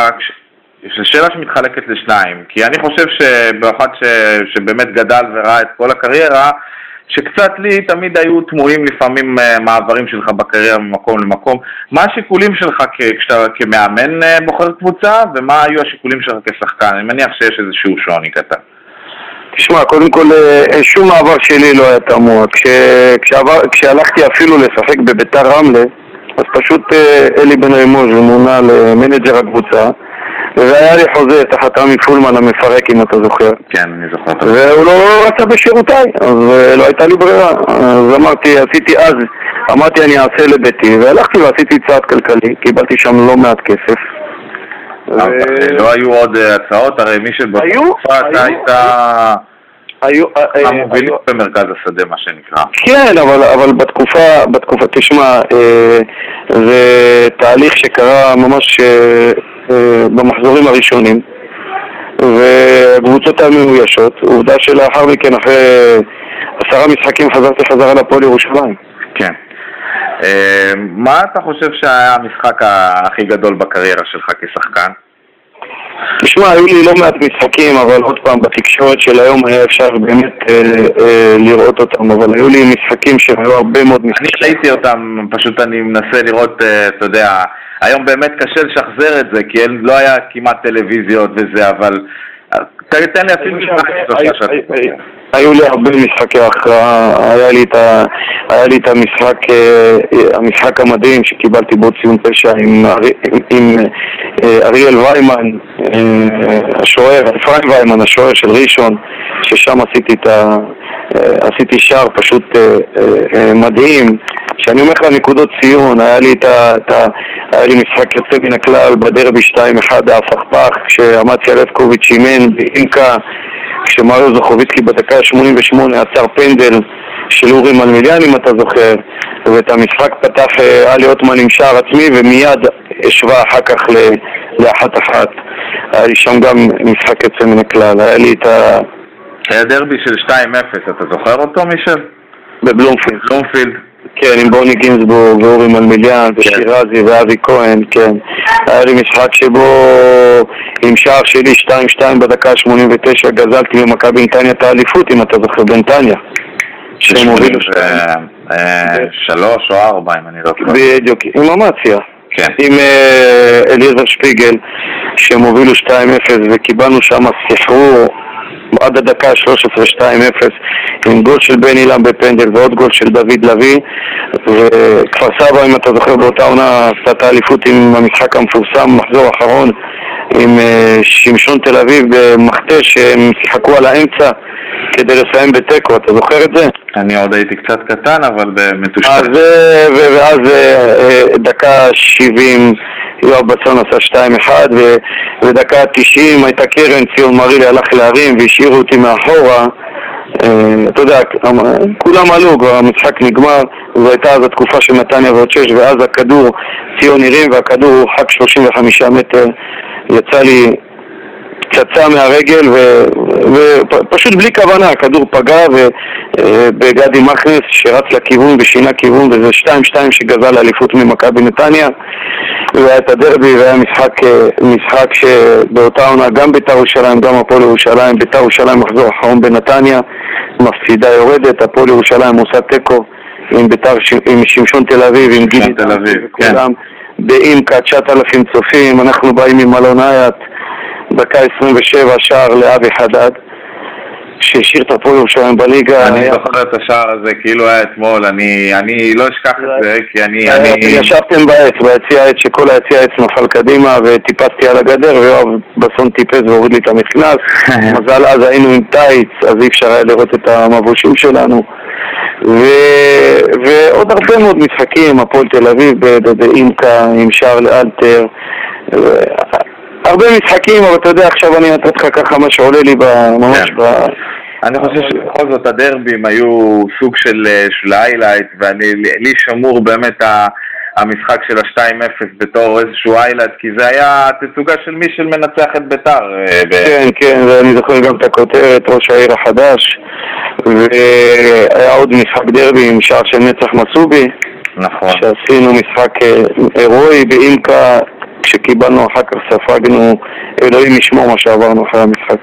זו שאלה שמתחלקת לשניים, כי אני חושב שבאחד ש, שבאמת גדל וראה את כל הקריירה, שקצת לי תמיד היו תמוהים לפעמים אה, מעברים שלך בקריירה ממקום למקום. מה השיקולים שלך כ- כשאתה כמאמן אה, בוחר קבוצה, ומה היו השיקולים שלך כשחקן? אני מניח שיש איזשהו שוני קטן. תשמע, קודם כל, אה, שום מעבר שלי לא היה תמוה. כש, כשעבר, כשהלכתי אפילו לשחק בביתר רמלה, אז פשוט אה, אלי בן רימוז' מונה למנג'ר הקבוצה, והיה לי חוזה תחת רמי פולמן המפרק, אם אתה זוכר. כן, אני זוכר. והוא לא רצה בשירותיי, אז אה, לא הייתה לי ברירה. אז אמרתי, עשיתי אז, אמרתי אני אעשה לביתי, והלכתי ועשיתי צעד כלכלי, קיבלתי שם לא מעט כסף. לא היו עוד אה, הצעות, הרי מי שבתקופה אתה היו, היו, אה, אה, המובילים היו- במרכז השדה, מה שנקרא. כן, אבל, אבל בתקופה, בתקופה, תשמע, אה, זה תהליך שקרה ממש אה, אה, במחזורים הראשונים, והקבוצות היו מאוישות. עובדה שלאחר מכן, אחרי עשרה משחקים, חזרתי חזרה לפועל ירושלים. כן. אה, מה אתה חושב שהיה המשחק הכי גדול בקריירה שלך כשחקן? תשמע, היו לי לא מעט משחקים, אבל עוד פעם, בתקשורת של היום היה אפשר באמת אה, אה, לראות אותם, אבל היו לי משחקים שהיו הרבה מאוד אני משחקים. ראיתי אותם, פשוט אני מנסה לראות, אה, אתה יודע, היום באמת קשה לשחזר את זה, כי אין- לא היה כמעט טלוויזיות וזה, אבל... אה, תן לי אפילו היו- לי הרבה משחקי הכרעה, היה לי את, ה, היה לי את המשחק, אה, המשחק המדהים שקיבלתי בו ציון תשע עם, אה, אריאל ויימן, אה, השוער, אפרים ויימן, השוער של ראשון, ששם עשיתי. אה, שער פשוט אה, אה, אה, מדהים, שאני אומר לך נקודות ציון, היה לי את ה... את ה היה לי משחק יוצא מן הכלל בדרבי 2-1 ההפכפך, כשאמציה לבקוביץ' אימן באינקה כשמריו זוכוביצקי בדקה ה-88 עצר פנדל של אורי מלמיליאן אם אתה זוכר ואת המשחק פתח אה, עלי עותמן עם שער עצמי ומיד השווה אחר כך ל- לאחת אחת היה לי שם גם משחק יוצא מן הכלל, היה לי את ה... היה דרבי של 2-0, אתה זוכר אותו, מישל? בבלומפילד, בלומפילד. כן, עם בוני גינזבורג ואורי מלמיליאן ושירזי ואבי כהן, כן. היה לי משחק שבו עם שער שלי 2-2 בדקה ה-89 גזלתי ממכבי נתניה את האליפות, אם אתה זוכר, בנתניה. שהם הובילו אה, אה, שלוש או ארבע, אם אני לא טועה. בדיוק, עם אמציה. כן. עם אה, אליעזר שפיגל, שהם הובילו 2-0 וקיבלנו שם סחרור עד הדקה ה-13 2-0 עם גול של בן אילם בפנדל ועוד גול של דוד לביא וכפר סבא, אם אתה זוכר, באותה עונה עשתה את האליפות עם המשחק המפורסם, מחזור אחרון עם אה, שמשון תל אביב במכתש שהם שיחקו על האמצע כדי לסיים בתיקו, אתה זוכר את זה? אני עוד הייתי קצת קטן, אבל מטושטש. אז אה, ואז אה, דקה 70 יואב בצון עשה 2-1 ו- ודקה 90 הייתה קרן, ציון מרילי הלך להרים והשאירו אותי מאחורה אתה יודע, כולם עלו, כבר המשחק נגמר זו הייתה אז התקופה של נתניה ועוד שש ואז הכדור, ציון הרים והכדור הורחק 35 מטר יצא לי פצצה מהרגל ופשוט בלי כוונה, הכדור פגע ובגדי מכנס שרץ לכיוון ושינה כיוון וזה 2-2 שגזל אליפות ממכבי נתניה והיה את הדרבי והיה משחק, אה, משחק שבאותה עונה גם בית"ר ירושלים, גם הפועל ירושלים, בית"ר ירושלים מחזור אחרון בנתניה, מפסידה יורדת, הפועל ירושלים עושה תיקו עם בית"ר, עם שמשון תל אביב, עם גידי תל אביב, כן. באימקה 9,000 צופים, אנחנו באים עם אלון אייט, דקה 27 שער לאבי חדד שהשאיר את הפועל ירושלים בליגה אני היה- זוכר את השער הזה כאילו היה אתמול, אני אני לא אשכח את זה, כי אני... אני- ישבתם בעץ, ביציע העץ, שכל היציע העץ נפל קדימה וטיפסתי על הגדר ויואב בסון טיפס והוריד לי את המכנס. מזל אז היינו עם טייץ, אז אי אפשר היה לראות את המבושים שלנו. ו... ועוד הרבה מאוד משחקים, הפועל תל אביב באימקה עם שער לאלתר הרבה משחקים, אבל אתה יודע, עכשיו אני נתתי לך ככה מה שעולה לי ממש כן. ב... אני חושב שבכל זאת הדרבים היו סוג של אה, היילייט, ואני, לי שמור באמת המשחק של ה-2-0 בתור איזשהו איילד, כי זה היה תצוגה של מי של מנצח את ביתר. אה, כן, כן, ואני זוכר גם את הכותרת, ראש העיר החדש, והיה עוד משחק דרבי עם שער של נצח מסובי, נכון. שעשינו משחק אה, הירואי באימקה, כשקיבלנו אחר כך ספגנו, אלוהים ישמור מה שעברנו אחרי המשחק.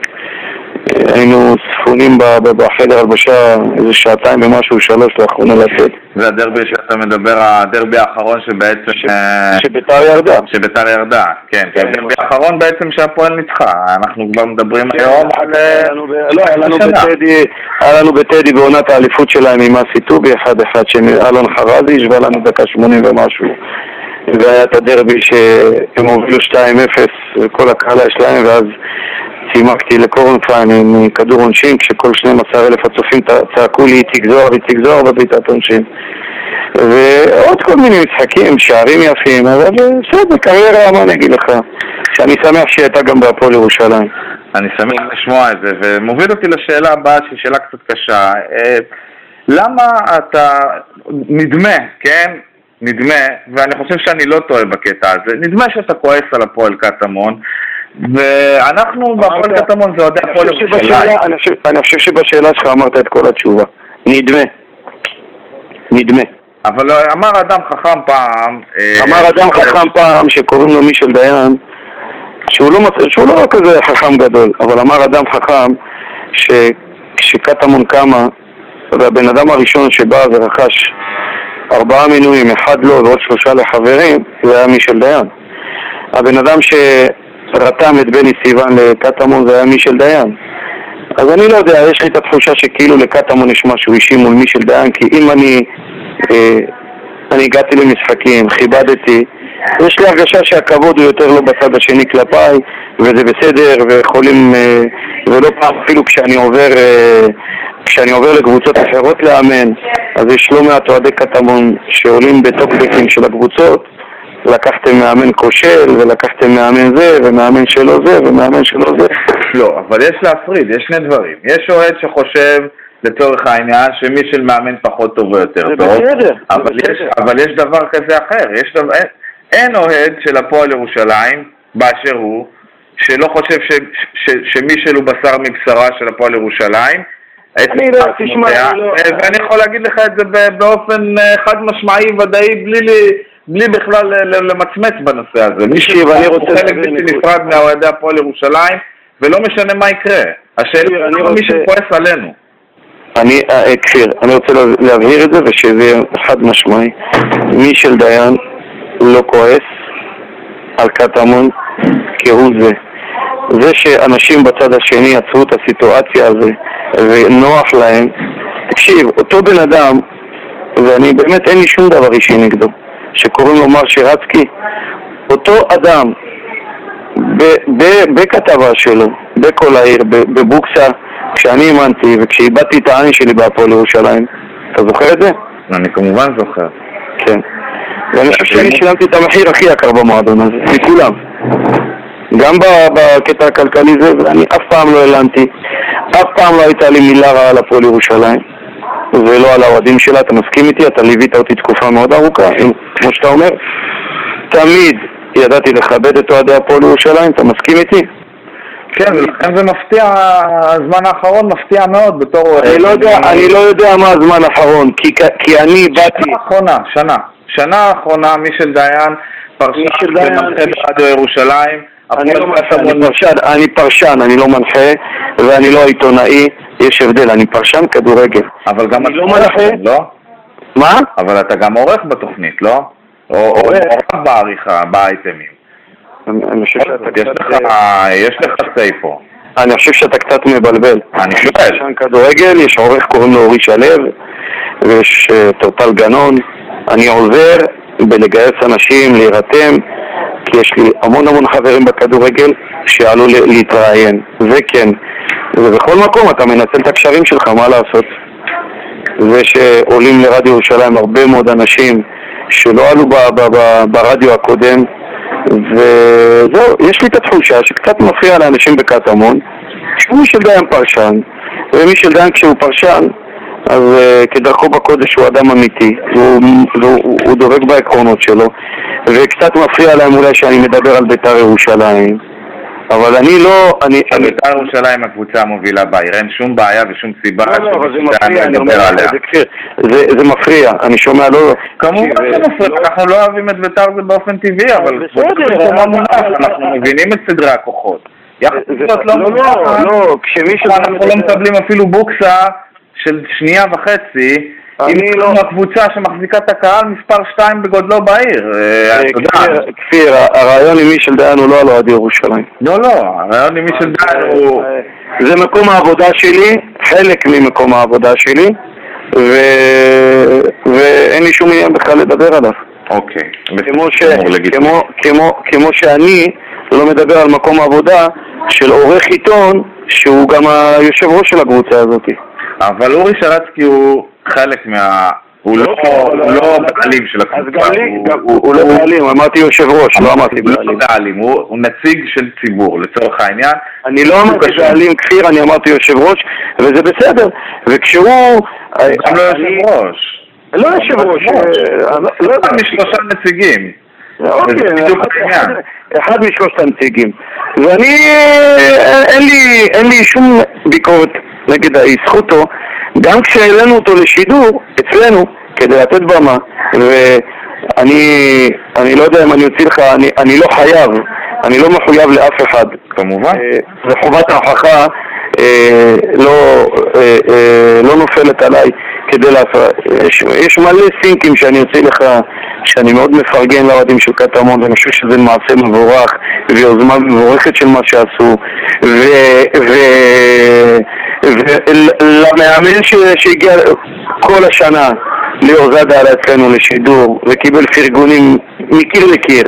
היינו ספונים בחדר הלבשה איזה שעתיים ומשהו, שלוש, לא יכולנו לצאת. זה הדרבי שאתה מדבר, הדרבי האחרון שבעצם... אה, שביתר ירדה. שביתר ירדה, כן, כן, הדרבי האחרון בעצם שהפועל ניצחה, אנחנו כבר מדברים היום על... אה, לא, היה לנו. בטדי, בעונת האליפות שלהם עם אסי טובי, אחד אחד, של אלון חרזי, השווה לנו דקה שמונים ומשהו. והיה את הדרבי שהם הובילו 2-0, וכל הקהל היה שלהם, ואז צימקתי לקורנפיין עם כדור עונשין, כשכל 12 אלף הצופים צ- צעקו לי איציק זוהר, איציק זוהר בבעיטת עונשין. ועוד כל מיני משחקים, שערים יפים, אבל בסדר, קריירה, מה אני אגיד לך? שאני שמח שהיא הייתה גם בהפועל ירושלים. אני שמח לשמוע את זה, ומוביל אותי לשאלה הבאה, שהיא שאלה קצת קשה. אה, למה אתה, נדמה, כן? נדמה, ואני חושב שאני לא טועה בקטע הזה, נדמה שאתה כועס על הפועל קטמון, ואנחנו בהפועל קטמון זה אוהדי הפועל ירושלים. אני חושב- שבשאלה שלך אמרת את כל התשובה. נדמה. נדמה. אבל אמר אדם חכם פעם... אה, אמר אדם חכם פעם שקוראים לו מישל דיין, שהוא לא, שהוא לא כזה חכם גדול, אבל אמר אדם חכם שכשקטמון קמה, והבן אדם הראשון שבא ורכש ארבעה מינויים, אחד לו ועוד שלושה לחברים, זה היה מישל דיין. הבן אדם שרתם את בני סיוון לקטמון זה היה מישל דיין. אז אני לא יודע, יש לי את התחושה שכאילו לקטמון יש משהו אישי מול מישל דיין, כי אם אני, אה, אני הגעתי למשחקים, כיבדתי, יש לי הרגשה שהכבוד הוא יותר לא בצד השני כלפיי, וזה בסדר, ויכולים, אה, ולא פעם אפילו כשאני עובר, אה, כשאני עובר לקבוצות אחרות לאמן, אז יש לא מעט אוהדי קטמון שעולים בטוקבקים של הקבוצות, לקחתם מאמן כושל, ולקחתם מאמן זה, ומאמן שלא זה, ומאמן שלא זה. לא, אבל יש להפריד, יש שני דברים. יש אוהד שחושב, לצורך העניין, שמי של מאמן פחות טוב או יותר זה טוב. בסדר, זה אבל יש, בסדר. אבל יש דבר כזה אחר. יש דבר, אין, אין אוהד של הפועל ירושלים, באשר הוא, שלא חושב ש, ש, שמישל הוא בשר מבשרה של הפועל ירושלים. אני לא- תשמע, אני לא- אה, ואני יכול להגיד לך את זה באופן אה, חד משמעי, ודאי, בלי, לי- בלי בכלל למצמץ בנושא הזה. מי תקשיב, אני רוצה חלק להבין בלתי. נפרד מהאוהדי הפועל ירושלים, ולא משנה מה יקרה. השאלה היא למה רוצה- מישהו כועס עלינו. אני, אה, אה, כפיר, אני רוצה לה- להבהיר את זה ושזה יהיה חד משמעי. מישל דיין לא כועס על קטמון כהוא זה. זה שאנשים בצד השני יצרו את הסיטואציה הזו ונוח להם, תקשיב, אותו בן אדם, ואני באמת אין לי שום דבר אישי נגדו, שקוראים לו מר שירצקי, אותו אדם בכתבה שלו, בכל העיר, בבוקסה, כשאני האמנתי וכשאיבדתי את העין שלי בהפועל ירושלים, אתה זוכר את זה? אני כמובן זוכר. כן. ואני חושב שאני שילמתי את המחיר הכי יקר במועדון הזה, מכולם. גם בקטע הכלכלי זה, ואני אף פעם לא הלנתי, אף פעם לא הייתה לי מילה רעה על הפועל ירושלים, ולא על האוהדים שלה, אתה מסכים איתי? אתה ליווית אותי תקופה מאוד ארוכה, כמו שאתה אומר. תמיד ידעתי לכבד את אוהדי הפועל ירושלים, אתה מסכים איתי? כן, ולכן זה מפתיע, הזמן האחרון מפתיע מאוד בתור... אני לא יודע, אני לא יודע מה הזמן האחרון, כי, אני באתי... שנה האחרונה, שנה. שנה האחרונה, מישל דיין, פרשן דיין, במנחה ברדיו ירושלים. אני לא מנחה, אני פרשן, אני פרשן, אני לא מנחה ואני לא עיתונאי, יש הבדל, אני פרשן כדורגל. אבל גם אני לא מנחה. לא? מה? אבל אתה גם עורך בתוכנית, לא? או עורך. בעריכה, באייטמים. אני חושב שאתה יש לך, קצת... יש לך סיי פה. אני חושב שאתה קצת מבלבל. אני יש שואל. פרשן כדורגל, יש עורך קוראים לו אורי שלו, ויש אה, טורטל גנון. אני עוזר בלגייס אנשים, להירתם, יש לי המון המון חברים בכדורגל שעלו להתראיין. זה כן. ובכל מקום אתה מנצל את הקשרים שלך, מה לעשות? זה שעולים לרדיו ירושלים הרבה מאוד אנשים שלא עלו ב- ב- ב- ברדיו הקודם וזהו, יש לי את התחושה שקצת מפריע לאנשים בקטמון שמישל דיין פרשן ומישל דיין כשהוא פרשן אז אה, כדרכו בקודש הוא אדם אמיתי, והוא, והוא הוא דבק בעקרונות שלו, וקצת מפריע להם אולי שאני מדבר על בית"ר ירושלים, אבל אני לא... אני, אני, בית"ר ירושלים הקבוצה המובילה בעיר, אין שום בעיה ושום סיבה לא, לא, זה מפריע, אני אומר. זה, זה, זה מפריע, אני שומע לא... כמובן תקשיב, זה מפריע, לא- אנחנו לא אוהבים את בית"ר זה באופן טבעי, אבל בסדר, אנחנו מבינים את סדרי הכוחות. יחד לא לא, לא, לא, כשמישהו... אנחנו לא מקבלים אפילו בוקסה של שנייה וחצי, אני אם לא- אנחנו הקבוצה שמחזיקה את הקהל מספר 2 בגודלו בעיר. אה, אה, אתה יודע. כפיר, הרעיון עם מישל דיין הוא לא על אוהד ירושלים. לא, לא, הרעיון עם מי שדן הוא... זה מקום העבודה שלי, חלק ממקום העבודה שלי. ואין לי שום עניין בכלל לדבר עליו. אוקיי. כמו, שאני לא מדבר על מקום העבודה של עורך עיתון שהוא גם היושב ראש של הקבוצה הזאת. אבל אורי שרצקי הוא חלק מה... הוא לא הוא לא בעלים של אז הקבוצה. גם לי, הוא- הוא- הוא לא הוא- בעלים, אמרתי יושב ראש, לא אמרתי הוא לא בעלים. בעלים, הוא הוא נציג של ציבור לצורך העניין. אני לא אמרתי. בעלים כפיר, אני אמרתי יושב ראש, וזה בסדר. וכשהוא... גם לא יושב ראש. לא יושב ראש, אה, לא- לא יודע. משלושה נציגים. אוקיי, וזה בדיוק אחד- משלושת הנציגים. ואני, אה, אין לי שום ביקורת נגד זכותו, גם כשהעלינו אותו לשידור, אצלנו, כדי לתת במה, ואני אני לא יודע אם אני אוציא לך, אני, אני לא חייב, אני לא מחויב לאף אחד. כמובן. אה, וחובת ההוכחה אה, לא, אה, אה, לא נופלת עליי כדי לעשות. יש, יש מלא סינקים שאני אוציא לך, שאני מאוד מפרגן לאוהדים של קטמון, ואני חושב שזה מעשה מבורך ויוזמה מבורכת של מה שעשו. ולמאמן שהגיע כל השנה, ליאור זאדה עלה אצלנו לשידור, וקיבל פרגונים מקיר לקיר.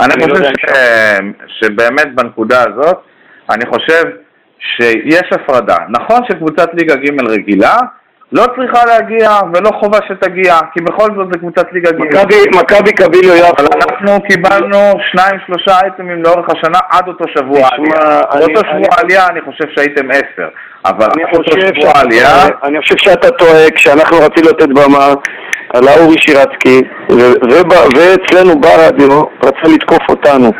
אני לא חושב ש- שבאמת בנקודה הזאת, אני חושב שיש הפרדה. נכון שקבוצת ליגה ג' רגילה לא צריכה להגיע ולא חובה שתגיע, כי בכל זאת זו קבוצת ליגה ג'. מכבי- מכבי קביליו אבל יפו אנחנו קיבלנו שניים שלושה אייטמים לאורך השנה עד אותו שבוע עלייה. אותו שבוע עלייה אני חושב שהייתם עשר, אבל אותו חושב שבוע עלייה, אני חושב שאתה טועה, כשאנחנו רצינו לתת במה עלה אורי שירצקי, ואצלנו ברדיו רצה לתקוף אותנו.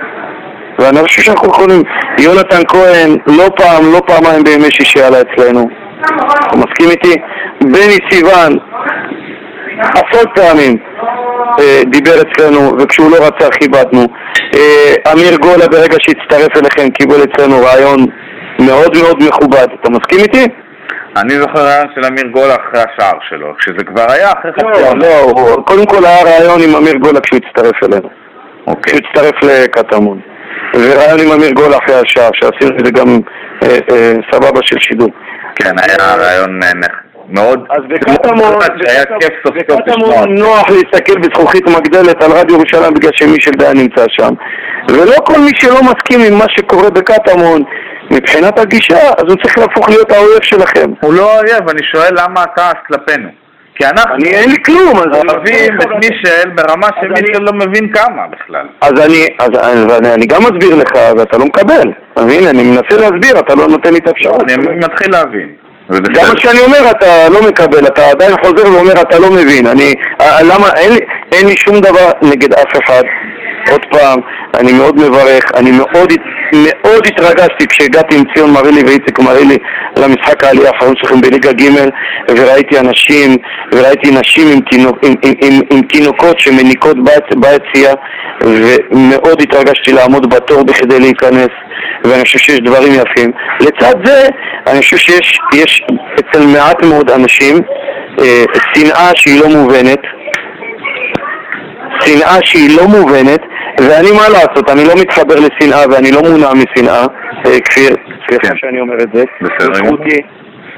ואני חושב שאנחנו יכולים, יונתן כהן לא פעם, לא פעמיים בימי שישי עלה אצלנו. אתה מסכים איתי? בני סיוון עשרות פעמים אה, דיבר אצלנו, וכשהוא לא רצה כיבדנו. אה, אמיר גולה ברגע שהצטרף אליכם קיבל אצלנו רעיון מאוד מאוד מכובד. אתה מסכים איתי? אני זוכר רעיון של אמיר גול אחרי השער שלו, כשזה כבר היה אחרי חצי לא. לא, קודם כל היה רעיון עם אמיר גולה כשהוא הצטרף אלינו. אוקיי. כשהוא הצטרף לקטמון. ורעיון עם אמיר גולה אחרי השער, שעשינו את זה גם אה, סבבה של שידור. כן, היה רעיון אה, מאוד... אז בקטמון, נוח להסתכל בזכוכית מגדלת על רדיו ירושלים בגלל שמישל דיין נמצא שם. ולא כל מי שלא מסכים עם מה שקורה בקטמון מבחינת הגישה, אז הוא צריך להפוך להיות האויב שלכם. הוא לא אויב, אני שואל למה הכעס כלפינו. כי אנחנו אני אין לי כלום, אז אני... אוהבים את מישל ברמה שמישל לא מבין כמה בכלל. אז אני, אז אני, גם מסביר לך ואתה לא מקבל. אז הנה, אני מנסה להסביר, אתה לא נותן לי את האפשרות. אני מתחיל להבין. גם. מה שאני אומר אתה לא מקבל, אתה עדיין חוזר ואומר אתה לא מבין. אני, אה, למה, אין לי, אין לי שום דבר נגד אף אחד. עוד פעם, אני מאוד מברך, אני מאוד, מאוד התרגשתי כשהגעתי עם ציון מרילי ואיציק מרילי למשחק העלייה האחרון שלכם בליגה ג' וראיתי אנשים, וראיתי נשים עם, תינוק, עם, עם, עם, עם תינוקות שמניקות ביציאה ומאוד התרגשתי לעמוד בתור בכדי להיכנס ואני חושב שיש דברים יפים. לצד זה, אני חושב שיש יש אצל מעט מאוד אנשים אה, שנאה שהיא לא מובנת שנאה שהיא לא מובנת, ואני מה לעשות, אני לא מתחבר לשנאה ואני לא מונע משנאה, אה, כפיר, סליחה כן. שאני אומר את זה, בסדר גמור.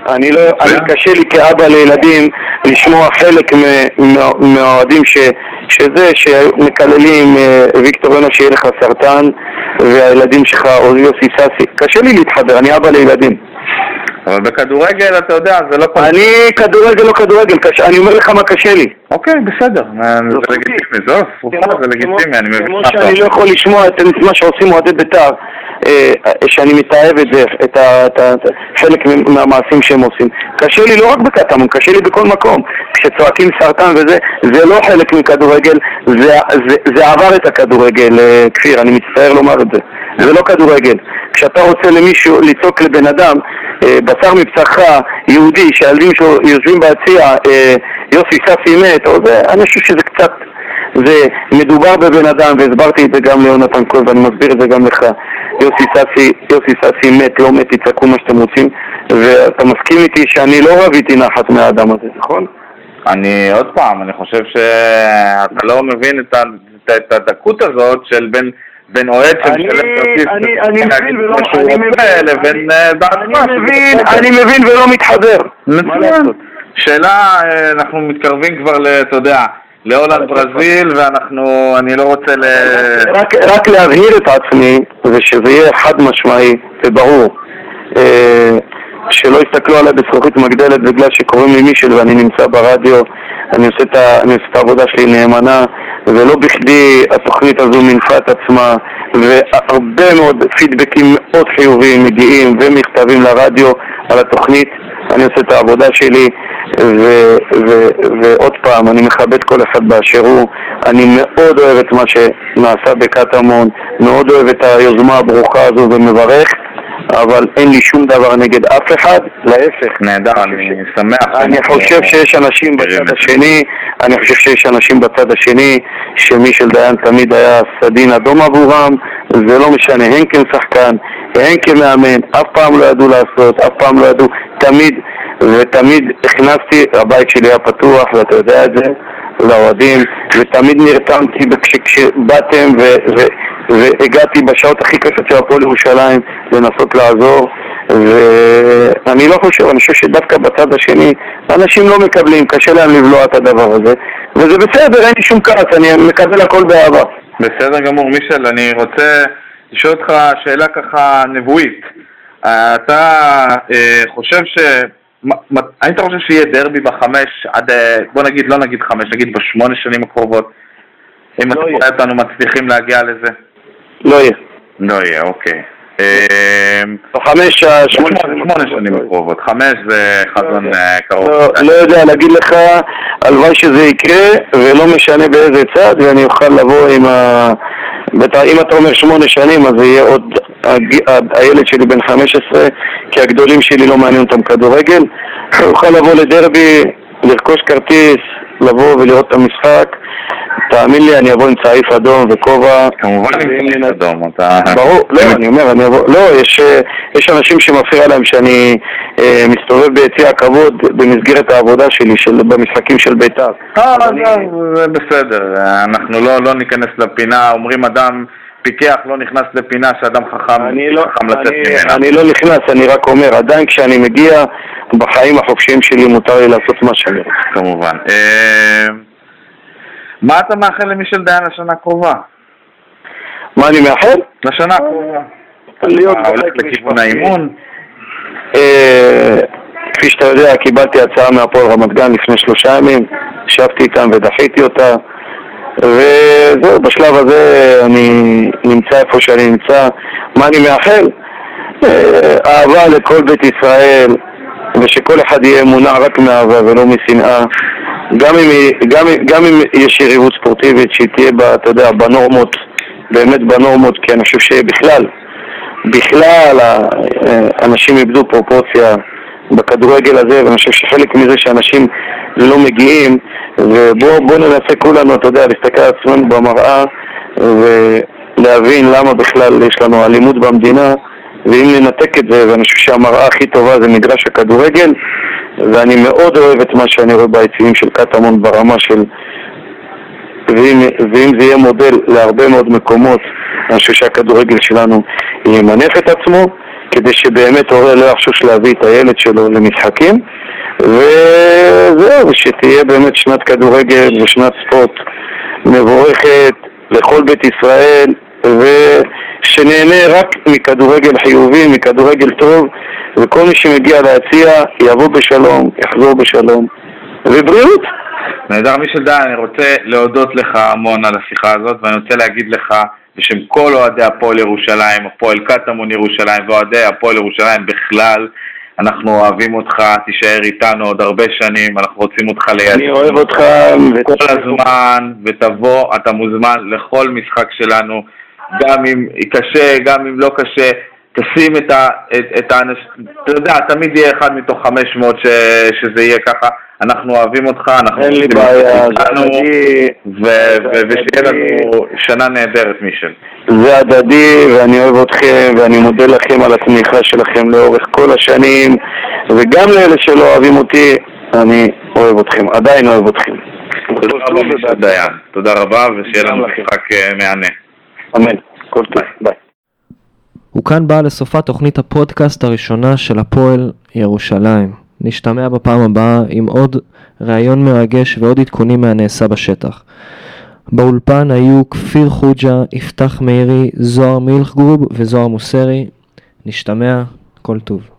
אני לא, אני. קשה לי כאבא לילדים לשמוע חלק מהאוהדים ש, שזה, שמקללים אה, ויקטור יונה שיהיה לך סרטן והילדים שלך או יוסי סאסי, קשה לי להתחבר, אני אבא לילדים. אבל בכדורגל, אתה יודע, זה לא כל... אני כדורגל לא כדורגל, קש- אני אומר לך מה קשה לי. אוקיי, בסדר, זה זכותי. לגיטימי, זו זה לגיטימי, אני מבין כמו שאני לא. יכול לשמוע את מה שעושים אוהדי בית"ר, אה, שאני מתעב את זה, את חלק מהמעשים שהם עושים. קשה לי לא רק בקטמון, קשה לי בכל מקום. כשצועקים סרטן וזה, זה לא חלק מכדורגל, זה, זה, זה עבר את הכדורגל, אה, כפיר, אני מצטער לומר את זה. זה לא כדורגל. כשאתה רוצה למישהו, לצעוק לבן אדם, אה, בשר מבשרך, יהודי, שהילדים שלו יושבים ביציע, אה, יוסי סאסי מת, או זה, אני חושב שזה קצת... זה מדובר בבן אדם, והסברתי את זה גם ליונתן כהן, ואני מסביר את זה גם לך. יוסי סאסי, יוסי סאסי מת, לא מת, תצעקו מה שאתם רוצים, ואתה מסכים איתי שאני לא רביתי נחת מהאדם הזה, נכון? אני, עוד פעם, אני חושב שאתה לא מבין את הדקות הזאת של בין... בין אוהד שמשלם כרטיס אני- מבין אני אה. אני מבין, ולא מתחבר. מצוין. שאלה, אה, אנחנו מתקרבים כבר, אתה יודע, להולנד ברזיל, ואנחנו, אני לא רוצה ל... רק, רק להבהיר את עצמי, ושזה יהיה חד משמעי וברור, אה, שלא יסתכלו עליי בזכוכית מגדלת בגלל שקוראים לי מישל ואני נמצא ברדיו, אני עושה את, ה, אני עושה את העבודה שלי נאמנה, ולא בכדי התוכנית הזו מינפה את עצמה, והרבה מאוד פידבקים מאוד חיוביים מגיעים ומכתבים לרדיו על התוכנית, אני עושה את העבודה שלי, ו- ו- ועוד פעם, אני מכבד כל אחד באשר הוא, אני מאוד אוהב את מה שנעשה בקטמון, מאוד אוהב את היוזמה הברוכה הזו ומברך, אבל אין לי שום דבר נגד אף אחד, להפך. נהדר, אני שמח. אני חושב שיש אנשים בצד. השני, אני חושב שיש אנשים בצד השני שמישל דיין תמיד היה סדין אדום עבורם, זה לא משנה, הן כשחקן, הן כמאמן, אף פעם לא ידעו לעשות, אף פעם לא ידעו, תמיד, ותמיד הכנסתי, הבית שלי היה פתוח, ואתה יודע את זה, לאוהדים, ותמיד נרתמתי כש- כשבאתם ו- ו- והגעתי בשעות הכי קשות של הפועל ירושלים לנסות לעזור ואני לא חושב, אני חושב שדווקא בצד השני אנשים לא מקבלים, קשה להם לבלוע את הדבר הזה וזה בסדר, אין לי שום כעס, אני מקבל הכל באהבה בסדר גמור, מישל, אני רוצה לשאול אותך שאלה ככה נבואית. אתה אה, חושב ש... מה- מה- היית חושב שיהיה דרבי בחמש עד, אה, בוא נגיד, לא נגיד חמש, נגיד בשמונה שנים הקרובות? אם לא אתה. רואה אותנו מצליחים להגיע לזה? לא יהיה. לא יהיה, אוקיי. אה, בחמש, שמונה שנים הקרובות, חמש זה חזון אה, קרוב. לא, לא יודע להגיד לך, הלוואי שזה יקרה, ולא משנה באיזה צד, ואני אוכל לבוא עם ה... אם אתה אומר שמונה שנים, אז יהיה עוד הילד שלי בן 15, כי הגדולים שלי לא מעניין אותם כדורגל. הוא יוכל לבוא לדרבי, לרכוש כרטיס, לבוא ולראות את המשחק. תאמין לי, אני אבוא עם צעיף אדום וכובע. כמובן עם צעיף אדום, אתה... ברור, לא, אני אומר, אני אבוא, לא, יש, אה, יש אנשים שמפריע להם שאני אה, מסתובב ביציע הכבוד במסגרת העבודה שלי, של, במשחקים של בית"ר. אה, אני- לא, זה בסדר, אנחנו לא, לא ניכנס לפינה, אומרים אדם פיקח לא נכנס לפינה שאדם חכם, אני לא, חכם לצאת אני, ממנה. אני לא נכנס, אני רק אומר, עדיין כשאני מגיע, בחיים החופשיים שלי מותר לי לעשות מה שאני רוצה. כמובן. אה, מה אתה מאחל למישל דיין לשנה הקרובה? מה אני מאחל? לשנה הקרובה. להיות אתה הולך בבית לכיוון. האימון? אה, כפי שאתה יודע, קיבלתי הצעה מהפועל רמת גן לפני שלושה ימים, ישבתי איתם ודחיתי אותה, וזהו, בשלב הזה אני נמצא איפה שאני נמצא. מה אני מאחל? אה, אהבה לכל בית ישראל, ושכל אחד יהיה מונע רק מאהבה ולא משנאה. גם אם, גם, גם אם יש יריבות ספורטיבית, שהיא תהיה, בה, אתה יודע, בנורמות, באמת בנורמות, כי אני חושב שבכלל, בכלל אה, אנשים איבדו פרופורציה בכדורגל הזה, ואני חושב שחלק מזה שאנשים לא מגיעים, ובואו בוא ננסה כולנו, אתה יודע, להסתכל על עצמנו במראה ולהבין למה בכלל יש לנו אלימות במדינה, ואם ננתק את זה, ואני חושב שהמראה הכי טובה זה מגרש הכדורגל, ואני מאוד אוהב את מה שאני רואה ביציעים של קטמון ברמה של ואם, ואם זה יהיה מודל להרבה מאוד מקומות, אני חושב שהכדורגל שלנו ימנף את עצמו, כדי שבאמת הורה לא יחשוש להביא את הילד שלו למשחקים, וזהו, שתהיה באמת שנת כדורגל ושנת ספורט מבורכת לכל בית ישראל, ושנהנה רק מכדורגל חיובי, מכדורגל טוב, וכל מי שמגיע להציע יבוא בשלום, יחזור בשלום, ובריאות. נהדר מישל דיין, אני רוצה להודות לך המון על השיחה הזאת, ואני רוצה להגיד לך בשם כל אוהדי הפועל ירושלים, הפועל קטמון ירושלים ואוהדי הפועל ירושלים בכלל, אנחנו אוהבים אותך, תישאר איתנו עוד הרבה שנים, אנחנו רוצים אותך ליד. אני אוהב אותך. כל הזמן, ותבוא, אתה מוזמן לכל משחק שלנו, גם אם קשה, גם אם לא קשה, תשים את ה... את, את האנשים, אתה יודע, תמיד יהיה אחד מתוך 500 ש, שזה יהיה ככה, אנחנו אוהבים אותך, אנחנו אין לי בעיה, איתנו, ושיהיה. לנו שנה נהדרת, מישל. זה הדדי, ואני אוהב אתכם, ואני מודה לכם על התמיכה שלכם לאורך כל השנים, וגם לאלה שלא אוהבים אותי, אני אוהב אתכם, עדיין אוהב אתכם. תודה רבה, מישל דיין. תודה רבה, ושיהיה לנו. משחק אה, מהנה. אמן. כל טוב, ביי. וכאן באה לסופה תוכנית הפודקאסט הראשונה של הפועל ירושלים. נשתמע בפעם הבאה עם עוד ראיון מרגש ועוד עדכונים מהנעשה בשטח. באולפן היו כפיר חוג'ה, יפתח מאירי, זוהר מילכגרוב וזוהר מוסרי. נשתמע, כל טוב.